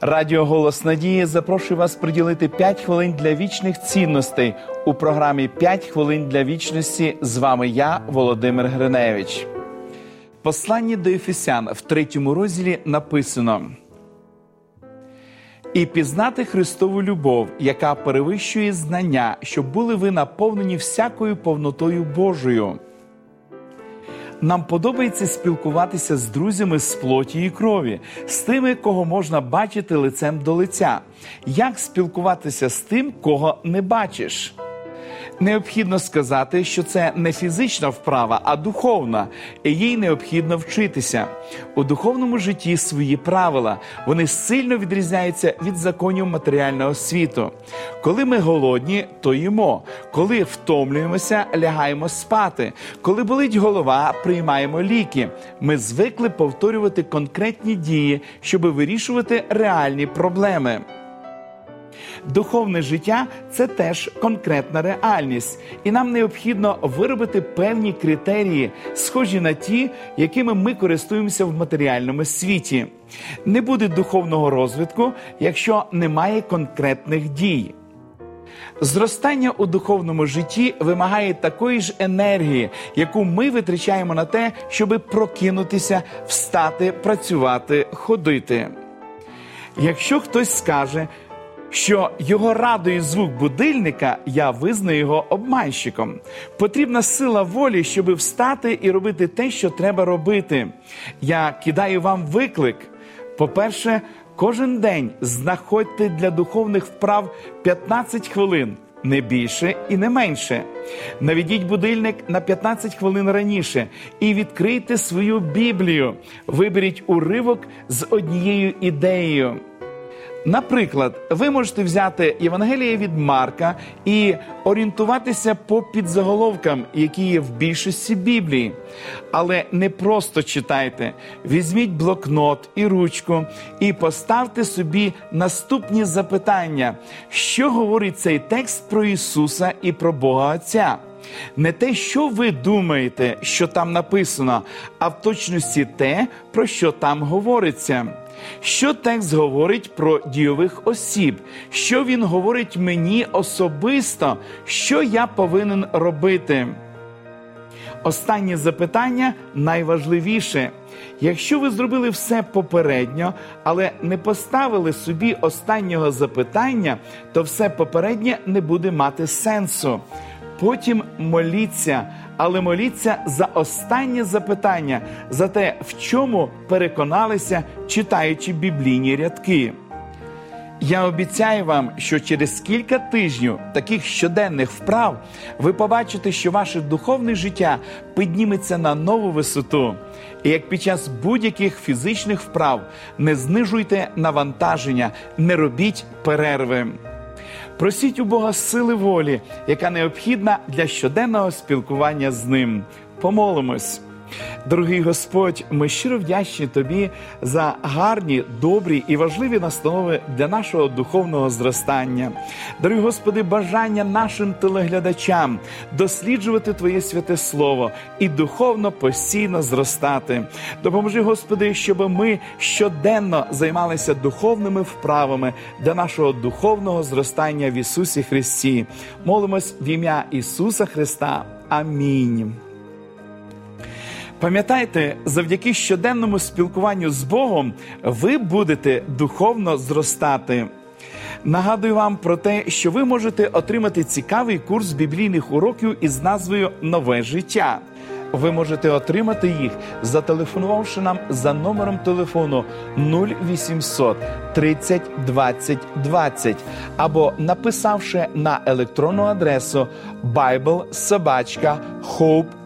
Радіо Голос Надії запрошує вас приділити 5 хвилин для вічних цінностей у програмі «5 хвилин для вічності. З вами я, Володимир Гриневич. Послання до Ефесян в третьому розділі написано. І пізнати Христову любов, яка перевищує знання, щоб були ви наповнені всякою повнотою Божою. Нам подобається спілкуватися з друзями з плоті і крові, з тими, кого можна бачити лицем до лиця. Як спілкуватися з тим, кого не бачиш? Необхідно сказати, що це не фізична вправа, а духовна, і їй необхідно вчитися. У духовному житті свої правила. Вони сильно відрізняються від законів матеріального світу. Коли ми голодні, то їмо. Коли втомлюємося, лягаємо спати. Коли болить голова, приймаємо ліки. Ми звикли повторювати конкретні дії, щоб вирішувати реальні проблеми. Духовне життя це теж конкретна реальність, і нам необхідно виробити певні критерії, схожі на ті, якими ми користуємося в матеріальному світі. Не буде духовного розвитку, якщо немає конкретних дій. Зростання у духовному житті вимагає такої ж енергії, яку ми витрачаємо на те, щоб прокинутися, встати, працювати, ходити. Якщо хтось скаже, що його радує звук будильника, я визнаю його обманщиком. Потрібна сила волі, щоб встати і робити те, що треба робити. Я кидаю вам виклик. По-перше, кожен день знаходьте для духовних вправ 15 хвилин. Не більше і не менше. Наведіть будильник на 15 хвилин раніше і відкрийте свою Біблію. Виберіть уривок з однією ідеєю. Наприклад, ви можете взяти Євангеліє від Марка і орієнтуватися по підзаголовкам, які є в більшості Біблії. Але не просто читайте. Візьміть блокнот і ручку і поставте собі наступні запитання, що говорить цей текст про Ісуса і про Бога Отця. Не те, що ви думаєте, що там написано, а в точності те, про що там говориться. Що текст говорить про дійових осіб? Що він говорить мені особисто, що я повинен робити? Останнє запитання найважливіше. Якщо ви зробили все попередньо, але не поставили собі останнього запитання, то все попереднє не буде мати сенсу. Потім моліться, але моліться за останнє запитання, за те, в чому переконалися, читаючи біблійні рядки. Я обіцяю вам, що через кілька тижнів таких щоденних вправ ви побачите, що ваше духовне життя підніметься на нову висоту. І як під час будь-яких фізичних вправ не знижуйте навантаження, не робіть перерви. Просіть у Бога сили волі, яка необхідна для щоденного спілкування з ним. Помолимось. Дорогий Господь, ми щиро вдячні Тобі за гарні, добрі і важливі настанови для нашого духовного зростання. Дорогі Господи, бажання нашим телеглядачам досліджувати Твоє святе Слово і духовно постійно зростати. Допоможи, Господи, щоб ми щоденно займалися духовними вправами для нашого духовного зростання в Ісусі Христі. Молимось в ім'я Ісуса Христа. Амінь. Пам'ятайте, завдяки щоденному спілкуванню з Богом ви будете духовно зростати. Нагадую вам про те, що ви можете отримати цікавий курс біблійних уроків із назвою Нове життя. Ви можете отримати їх, зателефонувавши нам за номером телефону 0800 30 20 20 або написавши на електронну адресу biblesobachka.hope.ua.